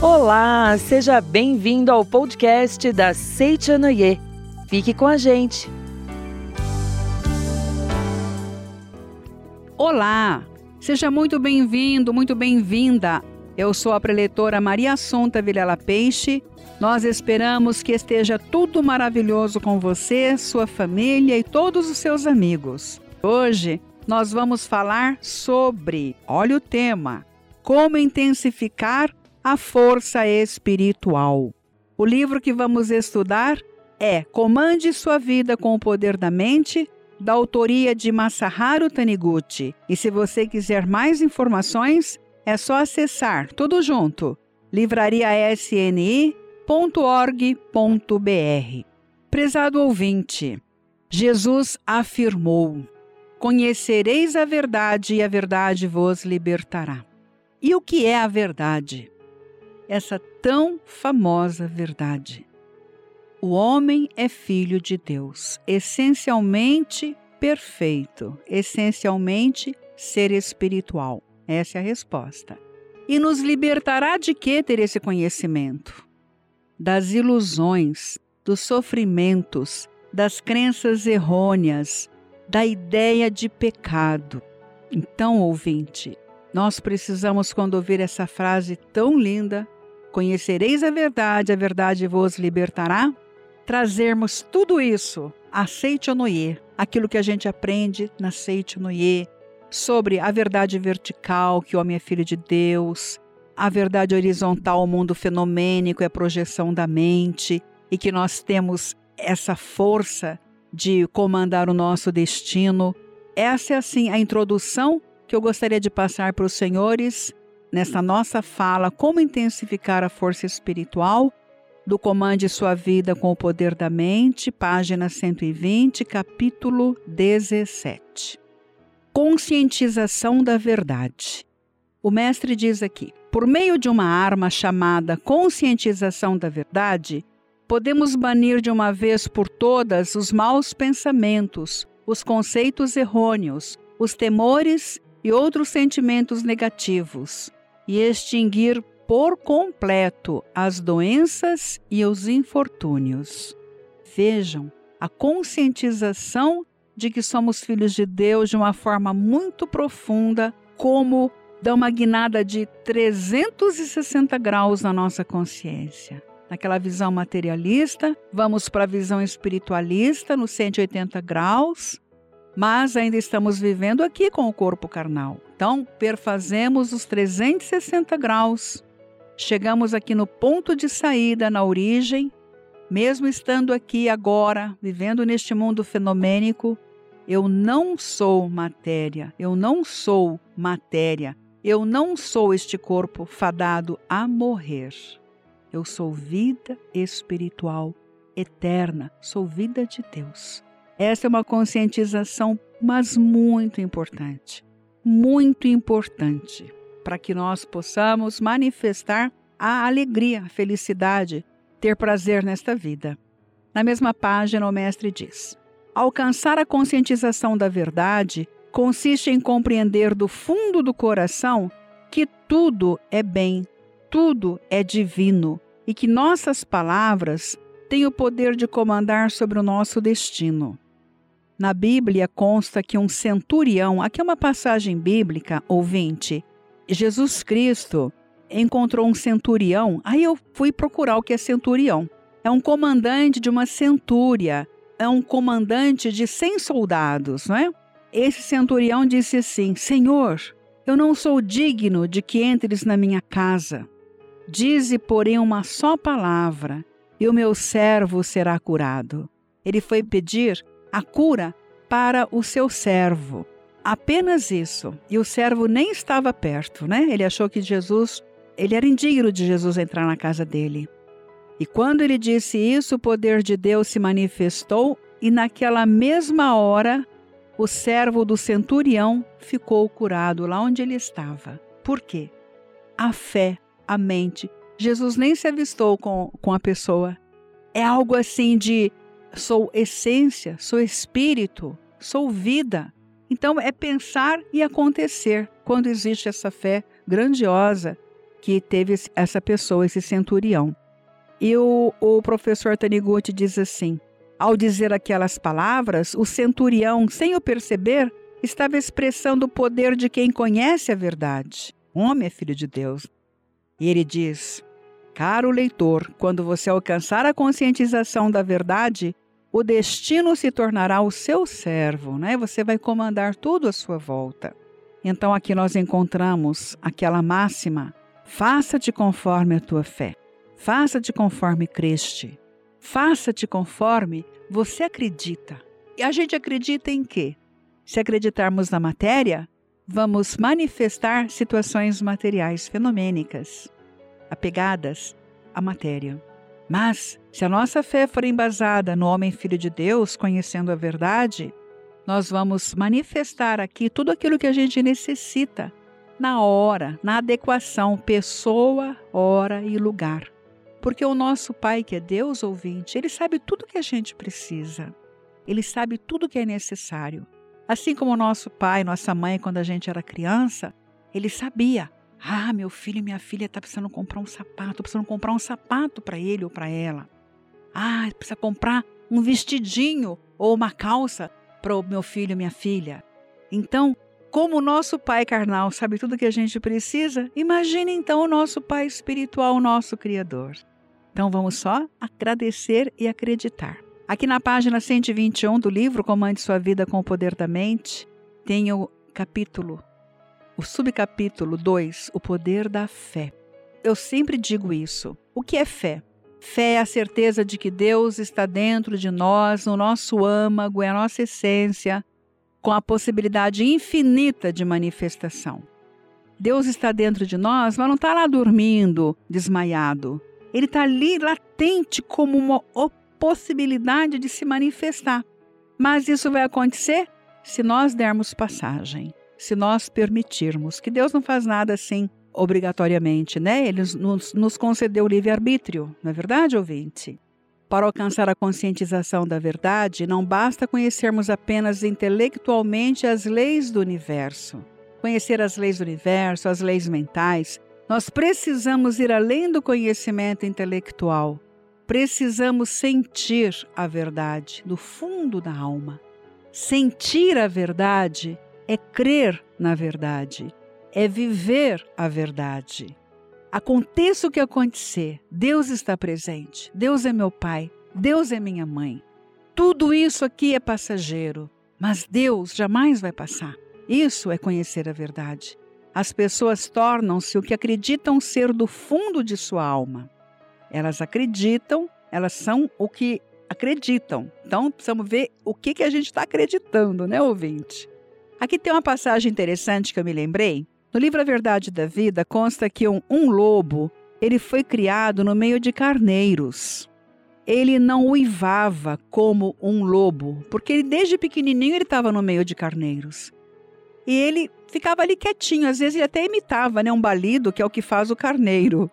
Olá, seja bem-vindo ao podcast da Seitianoye. Fique com a gente. Olá, seja muito bem-vindo, muito bem-vinda. Eu sou a preletora Maria Assunta Vilela Peixe. Nós esperamos que esteja tudo maravilhoso com você, sua família e todos os seus amigos. Hoje nós vamos falar sobre, olha o tema, como intensificar a força espiritual. O livro que vamos estudar é Comande Sua Vida com o Poder da Mente, da autoria de Masaharu Taniguchi. E se você quiser mais informações, é só acessar tudo junto livrariasni.org.br. Prezado ouvinte, Jesus afirmou: Conhecereis a verdade e a verdade vos libertará. E o que é a verdade? Essa tão famosa verdade. O homem é filho de Deus, essencialmente perfeito, essencialmente ser espiritual. Essa é a resposta. E nos libertará de que ter esse conhecimento? Das ilusões, dos sofrimentos, das crenças errôneas, da ideia de pecado. Então, ouvinte, nós precisamos, quando ouvir essa frase tão linda, conhecereis a verdade, a verdade vos libertará, trazermos tudo isso a Seitonoye, aquilo que a gente aprende na Seitonoye, sobre a verdade vertical, que o homem é filho de Deus, a verdade horizontal, o mundo fenomênico é a projeção da mente, e que nós temos essa força de comandar o nosso destino. Essa é assim a introdução que eu gostaria de passar para os senhores nessa nossa fala como intensificar a força espiritual do Comande Sua Vida com o Poder da Mente, página 120, capítulo 17. Conscientização da verdade. O mestre diz aqui: por meio de uma arma chamada conscientização da verdade, podemos banir de uma vez por todas os maus pensamentos, os conceitos errôneos, os temores e outros sentimentos negativos, e extinguir por completo as doenças e os infortúnios. Vejam a conscientização de que somos filhos de Deus de uma forma muito profunda, como dá uma guinada de 360 graus na nossa consciência. Naquela visão materialista, vamos para a visão espiritualista, no 180 graus, mas ainda estamos vivendo aqui com o corpo carnal. Então, perfazemos os 360 graus Chegamos aqui no ponto de saída, na origem, mesmo estando aqui agora, vivendo neste mundo fenomênico, eu não sou matéria, eu não sou matéria, eu não sou este corpo fadado a morrer. Eu sou vida espiritual eterna, sou vida de Deus. Essa é uma conscientização, mas muito importante. Muito importante para que nós possamos manifestar a alegria, a felicidade, ter prazer nesta vida. Na mesma página, o Mestre diz: Alcançar a conscientização da verdade consiste em compreender do fundo do coração que tudo é bem, tudo é divino e que nossas palavras têm o poder de comandar sobre o nosso destino. Na Bíblia consta que um centurião, aqui é uma passagem bíblica, ouvinte, Jesus Cristo encontrou um centurião. Aí eu fui procurar o que é centurião. É um comandante de uma centúria, é um comandante de 100 soldados, não é? Esse centurião disse assim: Senhor, eu não sou digno de que entres na minha casa. Dize, porém, uma só palavra, e o meu servo será curado. Ele foi pedir a cura para o seu servo. Apenas isso. E o servo nem estava perto, né? Ele achou que Jesus, ele era indigno de Jesus entrar na casa dele. E quando ele disse isso, o poder de Deus se manifestou e naquela mesma hora o servo do centurião ficou curado lá onde ele estava. Por quê? A fé, a mente. Jesus nem se avistou com, com a pessoa. É algo assim de sou essência, sou espírito, sou vida. Então é pensar e acontecer. quando existe essa fé grandiosa que teve essa pessoa, esse centurião. E o, o professor Taniguchi diz assim: ao dizer aquelas palavras, o centurião, sem o perceber, estava expressando o poder de quem conhece a verdade. Homem é filho de Deus. E ele diz: Caro leitor, quando você alcançar a conscientização da verdade, o destino se tornará o seu servo, né? Você vai comandar tudo à sua volta. Então aqui nós encontramos aquela máxima: faça-te conforme a tua fé. Faça-te conforme creste. Faça-te conforme você acredita. E a gente acredita em quê? Se acreditarmos na matéria, vamos manifestar situações materiais fenomênicas, apegadas à matéria. Mas, se a nossa fé for embasada no homem filho de Deus, conhecendo a verdade, nós vamos manifestar aqui tudo aquilo que a gente necessita na hora, na adequação, pessoa, hora e lugar. Porque o nosso Pai, que é Deus ouvinte, ele sabe tudo que a gente precisa. Ele sabe tudo que é necessário. Assim como o nosso pai, nossa mãe, quando a gente era criança, ele sabia. Ah, meu filho e minha filha estão tá precisando comprar um sapato, precisando comprar um sapato para ele ou para ela. Ah, precisa comprar um vestidinho ou uma calça para o meu filho e minha filha. Então, como o nosso pai carnal sabe tudo que a gente precisa, imagine então o nosso pai espiritual, o nosso Criador. Então vamos só agradecer e acreditar. Aqui na página 121 do livro Comande Sua Vida com o Poder da Mente, tem o capítulo, o subcapítulo 2, O Poder da Fé. Eu sempre digo isso. O que é fé? Fé é a certeza de que Deus está dentro de nós, no nosso âmago, é a nossa essência, com a possibilidade infinita de manifestação. Deus está dentro de nós, mas não está lá dormindo, desmaiado. Ele está ali latente como uma possibilidade de se manifestar. Mas isso vai acontecer se nós dermos passagem, se nós permitirmos, que Deus não faz nada assim obrigatoriamente, né? Ele nos, nos concedeu livre-arbítrio, não é verdade, ouvinte? Para alcançar a conscientização da verdade, não basta conhecermos apenas intelectualmente as leis do universo. Conhecer as leis do universo, as leis mentais, nós precisamos ir além do conhecimento intelectual precisamos sentir a verdade do fundo da alma. Sentir a verdade é crer na verdade, é viver a verdade. Aconteça o que acontecer, Deus está presente, Deus é meu pai, Deus é minha mãe. Tudo isso aqui é passageiro, mas Deus jamais vai passar. Isso é conhecer a verdade. As pessoas tornam-se o que acreditam ser do fundo de sua alma. Elas acreditam, elas são o que acreditam. Então, precisamos ver o que, a gente está acreditando, né, ouvinte? Aqui tem uma passagem interessante que eu me lembrei. No livro A Verdade da Vida consta que um, um lobo ele foi criado no meio de carneiros. Ele não uivava como um lobo, porque ele, desde pequenininho ele estava no meio de carneiros. E ele ficava ali quietinho, às vezes ele até imitava né, um balido, que é o que faz o carneiro.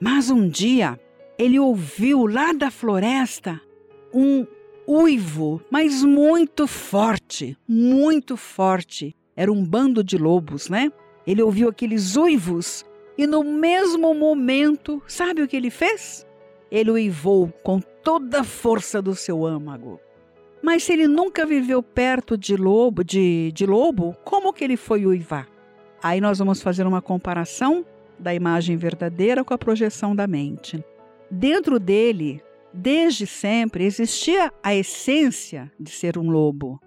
Mas um dia ele ouviu lá da floresta um uivo, mas muito forte, muito forte. Era um bando de lobos, né? Ele ouviu aqueles uivos e no mesmo momento, sabe o que ele fez? Ele uivou com toda a força do seu âmago. Mas se ele nunca viveu perto de lobo, de, de lobo, como que ele foi uivar? Aí nós vamos fazer uma comparação da imagem verdadeira com a projeção da mente dentro dele, desde sempre, existia a essência de ser um lobo,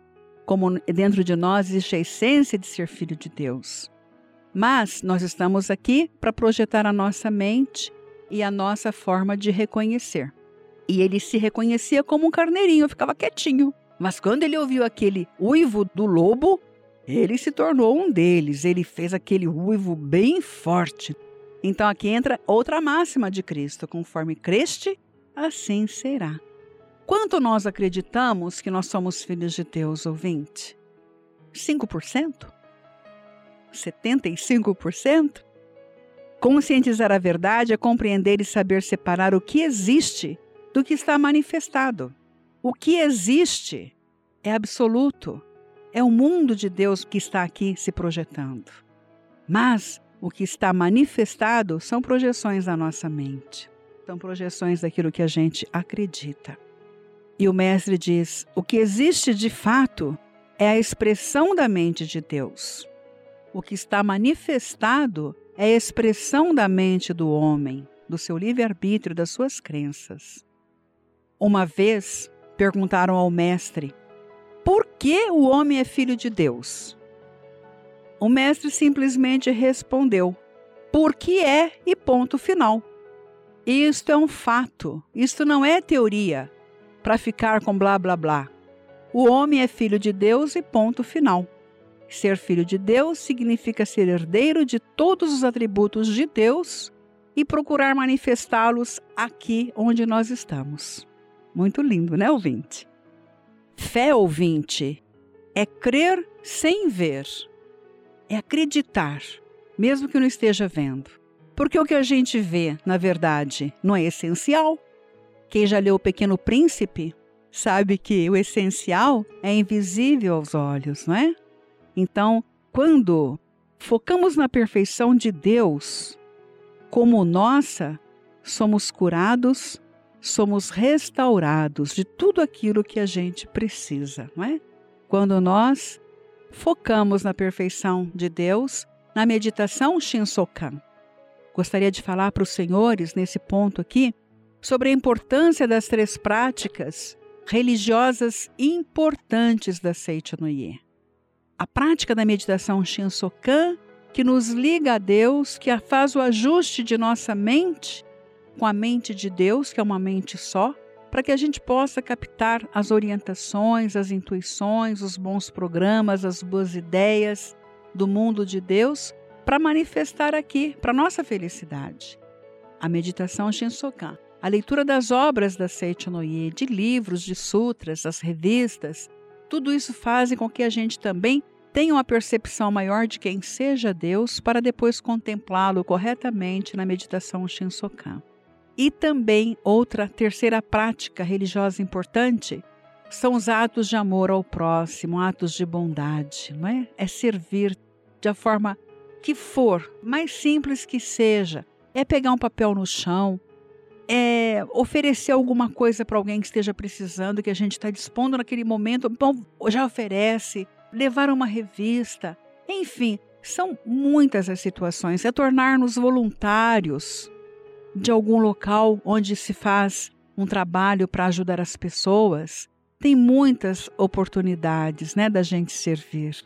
como dentro de nós existe a essência de ser filho de Deus. Mas nós estamos aqui para projetar a nossa mente e a nossa forma de reconhecer. E ele se reconhecia como um carneirinho, ficava quietinho. Mas quando ele ouviu aquele uivo do lobo, ele se tornou um deles. Ele fez aquele uivo bem forte. Então aqui entra outra máxima de Cristo: conforme creste, assim será. Quanto nós acreditamos que nós somos filhos de Deus, ouvinte? 5%? 75%? Conscientizar a verdade é compreender e saber separar o que existe do que está manifestado. O que existe é absoluto, é o mundo de Deus que está aqui se projetando. Mas o que está manifestado são projeções da nossa mente, são projeções daquilo que a gente acredita. E o Mestre diz: o que existe de fato é a expressão da mente de Deus. O que está manifestado é a expressão da mente do homem, do seu livre-arbítrio, das suas crenças. Uma vez perguntaram ao Mestre: por que o homem é filho de Deus? O Mestre simplesmente respondeu: porque é e ponto final. Isto é um fato, isto não é teoria para ficar com blá blá blá. O homem é filho de Deus e ponto final. Ser filho de Deus significa ser herdeiro de todos os atributos de Deus e procurar manifestá-los aqui onde nós estamos. Muito lindo, né, ouvinte? Fé, ouvinte, é crer sem ver, é acreditar, mesmo que não esteja vendo. Porque o que a gente vê, na verdade, não é essencial. Quem já leu O Pequeno Príncipe sabe que o essencial é invisível aos olhos, não é? Então, quando focamos na perfeição de Deus como nossa, somos curados, somos restaurados de tudo aquilo que a gente precisa, não é? Quando nós focamos na perfeição de Deus, na meditação Shinsokan. Gostaria de falar para os senhores nesse ponto aqui sobre a importância das três práticas religiosas importantes da Seichanoye. A prática da meditação Shinsokan, que nos liga a Deus, que faz o ajuste de nossa mente com a mente de Deus, que é uma mente só, para que a gente possa captar as orientações, as intuições, os bons programas, as boas ideias do mundo de Deus para manifestar aqui para nossa felicidade. A meditação Shinsokan a leitura das obras da Seiichi Noye, de livros, de sutras, as revistas, tudo isso faz com que a gente também tenha uma percepção maior de quem seja Deus para depois contemplá-lo corretamente na meditação Shinsokan. E também outra terceira prática religiosa importante são os atos de amor ao próximo, atos de bondade, não é? É servir da forma que for, mais simples que seja. É pegar um papel no chão, é, oferecer alguma coisa para alguém que esteja precisando, que a gente está dispondo naquele momento, bom, já oferece, levar uma revista, enfim, são muitas as situações. É tornar-nos voluntários de algum local onde se faz um trabalho para ajudar as pessoas. Tem muitas oportunidades, né, da gente servir.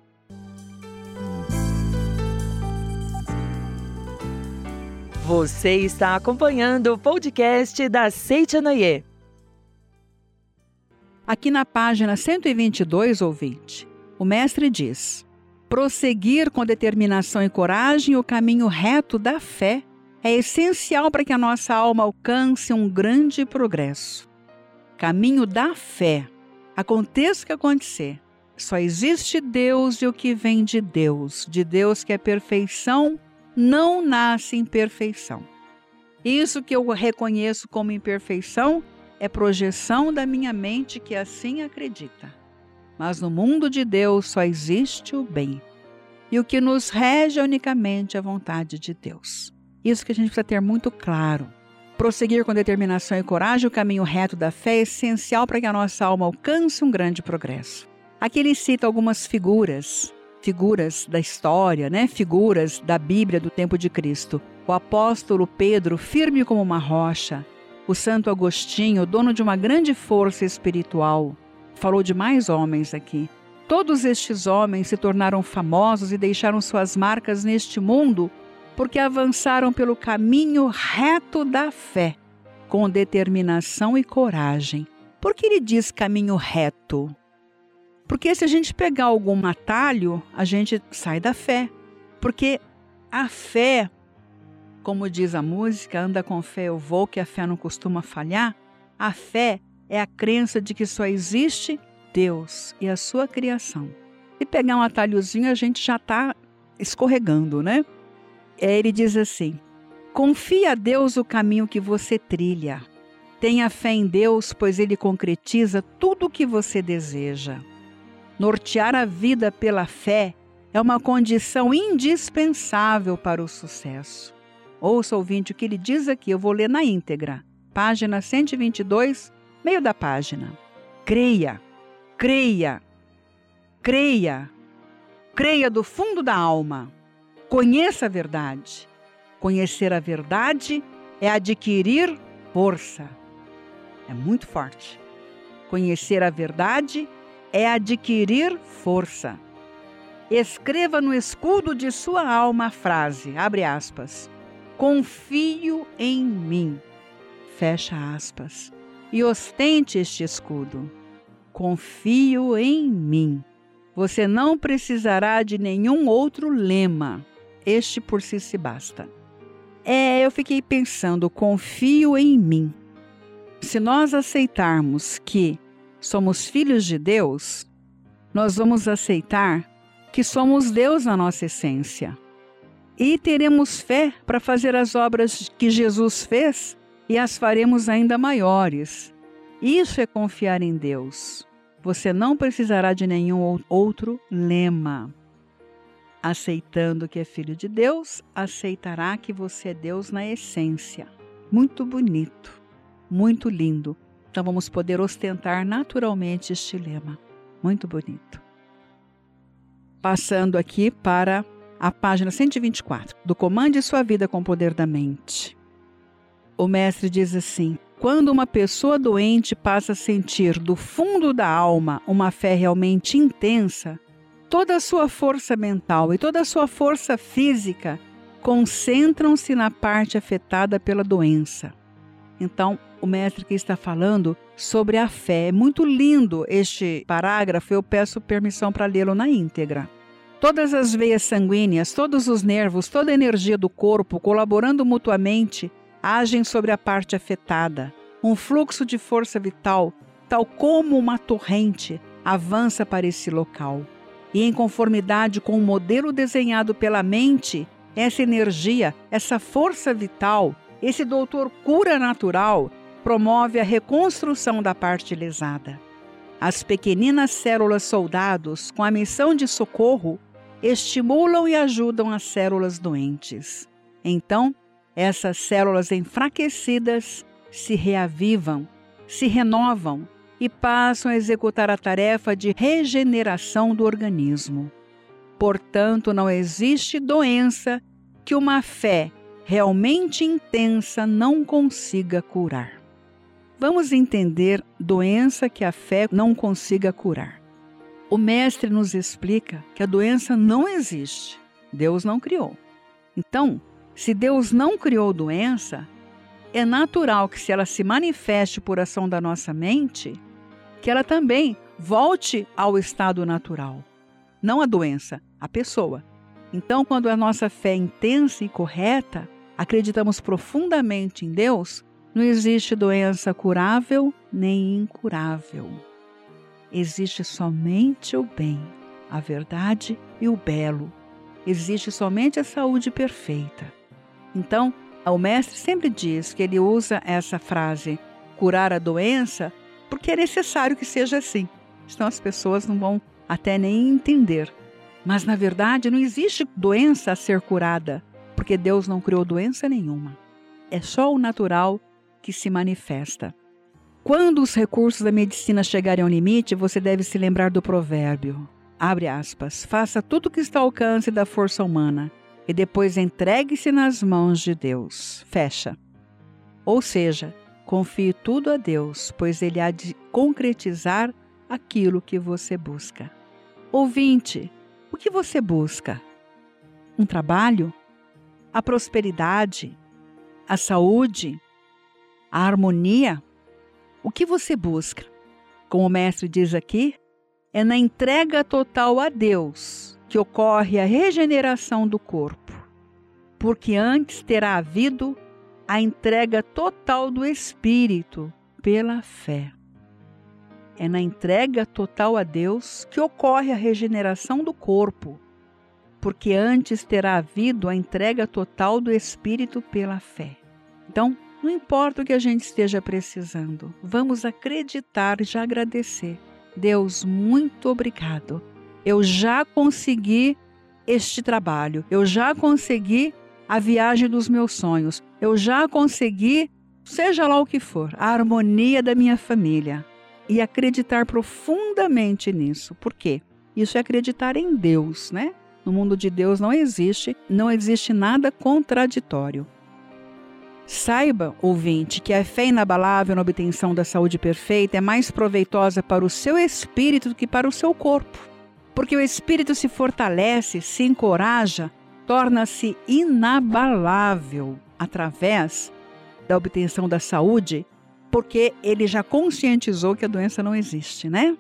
Você está acompanhando o podcast da Seitianoye. Aqui na página 122, ouvinte, o mestre diz: prosseguir com determinação e coragem o caminho reto da fé é essencial para que a nossa alma alcance um grande progresso. Caminho da fé. Aconteça o que acontecer, só existe Deus e o que vem de Deus, de Deus que é perfeição não nasce imperfeição. Isso que eu reconheço como imperfeição é projeção da minha mente que assim acredita. Mas no mundo de Deus só existe o bem. E o que nos rege é unicamente a vontade de Deus. Isso que a gente precisa ter muito claro. Prosseguir com determinação e coragem o caminho reto da fé é essencial para que a nossa alma alcance um grande progresso. Aqui ele cita algumas figuras figuras da história, né? Figuras da Bíblia do tempo de Cristo. O apóstolo Pedro, firme como uma rocha. O Santo Agostinho, dono de uma grande força espiritual. Falou de mais homens aqui. Todos estes homens se tornaram famosos e deixaram suas marcas neste mundo porque avançaram pelo caminho reto da fé, com determinação e coragem. Por que ele diz caminho reto? Porque se a gente pegar algum atalho, a gente sai da fé. Porque a fé, como diz a música, anda com fé eu vou, que a fé não costuma falhar. A fé é a crença de que só existe Deus e a sua criação. E pegar um atalhozinho, a gente já está escorregando, né? É, ele diz assim: confie a Deus o caminho que você trilha. Tenha fé em Deus, pois Ele concretiza tudo o que você deseja. Nortear a vida pela fé é uma condição indispensável para o sucesso. Ouça, ouvinte, o que ele diz aqui, eu vou ler na íntegra. Página 122, meio da página. Creia, creia, creia, creia do fundo da alma. Conheça a verdade. Conhecer a verdade é adquirir força. É muito forte. Conhecer a verdade é adquirir força. Escreva no escudo de sua alma a frase, abre aspas, confio em mim, fecha aspas, e ostente este escudo. Confio em mim. Você não precisará de nenhum outro lema. Este por si se basta. É, eu fiquei pensando, confio em mim. Se nós aceitarmos que somos filhos de Deus, nós vamos aceitar que somos Deus na nossa essência. E teremos fé para fazer as obras que Jesus fez e as faremos ainda maiores. Isso é confiar em Deus. Você não precisará de nenhum outro lema. Aceitando que é filho de Deus, aceitará que você é Deus na essência. Muito bonito, muito lindo. Então vamos poder ostentar naturalmente este lema. Muito bonito passando aqui para a página 124, do Comande Sua Vida com o Poder da Mente. O mestre diz assim: quando uma pessoa doente passa a sentir do fundo da alma uma fé realmente intensa, toda a sua força mental e toda a sua força física concentram-se na parte afetada pela doença. Então, o mestre que está falando sobre a fé. É muito lindo este parágrafo, eu peço permissão para lê-lo na íntegra. Todas as veias sanguíneas, todos os nervos, toda a energia do corpo, colaborando mutuamente, agem sobre a parte afetada. Um fluxo de força vital, tal como uma torrente, avança para esse local. E em conformidade com o modelo desenhado pela mente, essa energia, essa força vital, esse doutor cura natural, promove a reconstrução da parte lesada. As pequeninas células soldados, com a missão de socorro, estimulam e ajudam as células doentes. Então, essas células enfraquecidas se reavivam, se renovam e passam a executar a tarefa de regeneração do organismo. Portanto, não existe doença que uma fé realmente intensa não consiga curar. Vamos entender doença que a fé não consiga curar. O mestre nos explica que a doença não existe. Deus não criou. Então, se Deus não criou doença, é natural que se ela se manifeste por ação da nossa mente, que ela também volte ao estado natural. Não a doença, a pessoa. Então, quando a nossa fé é intensa e correta, acreditamos profundamente em Deus, não existe doença curável nem incurável. Existe somente o bem, a verdade e o belo. Existe somente a saúde perfeita. Então, o mestre sempre diz que ele usa essa frase curar a doença porque é necessário que seja assim. Senão as pessoas não vão até nem entender. Mas na verdade não existe doença a ser curada, porque Deus não criou doença nenhuma. É só o natural que se manifesta. Quando os recursos da medicina chegarem ao limite, você deve se lembrar do provérbio. Abre aspas. Faça tudo o que está ao alcance da força humana e depois entregue-se nas mãos de Deus. Fecha. Ou seja, confie tudo a Deus, pois Ele há de concretizar aquilo que você busca. Ouvinte, o que você busca? Um trabalho? A prosperidade? A saúde? A harmonia, o que você busca? Como o mestre diz aqui, é na entrega total a Deus que ocorre a regeneração do corpo, porque antes terá havido a entrega total do espírito pela fé. É na entrega total a Deus que ocorre a regeneração do corpo, porque antes terá havido a entrega total do espírito pela fé. Então, não importa o que a gente esteja precisando, vamos acreditar e já agradecer. Deus, muito obrigado. Eu já consegui este trabalho, eu já consegui a viagem dos meus sonhos, eu já consegui, seja lá o que for, a harmonia da minha família. E acreditar profundamente nisso. Por quê? Isso é acreditar em Deus, né? No mundo de Deus não existe, não existe nada contraditório. Saiba, ouvinte, que a fé inabalável na obtenção da saúde perfeita é mais proveitosa para o seu espírito do que para o seu corpo. Porque o espírito se fortalece, se encoraja, torna-se inabalável através da obtenção da saúde, porque ele já conscientizou que a doença não existe, né?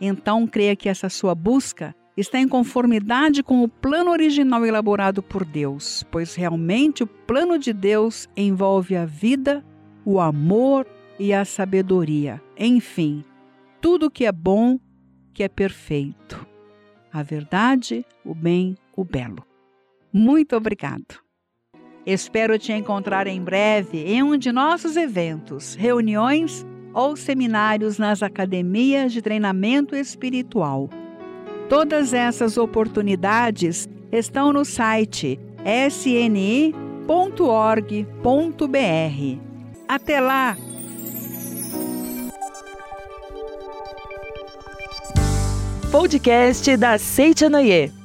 Então, creia que essa sua busca está em conformidade com o plano original elaborado por Deus, pois realmente o plano de Deus envolve a vida, o amor e a sabedoria. Enfim, tudo que é bom, que é perfeito. A verdade, o bem, o belo. Muito obrigado. Espero te encontrar em breve em um de nossos eventos, reuniões ou seminários nas academias de treinamento espiritual. Todas essas oportunidades estão no site sni.org.br. Até lá! Podcast da Seitianoye.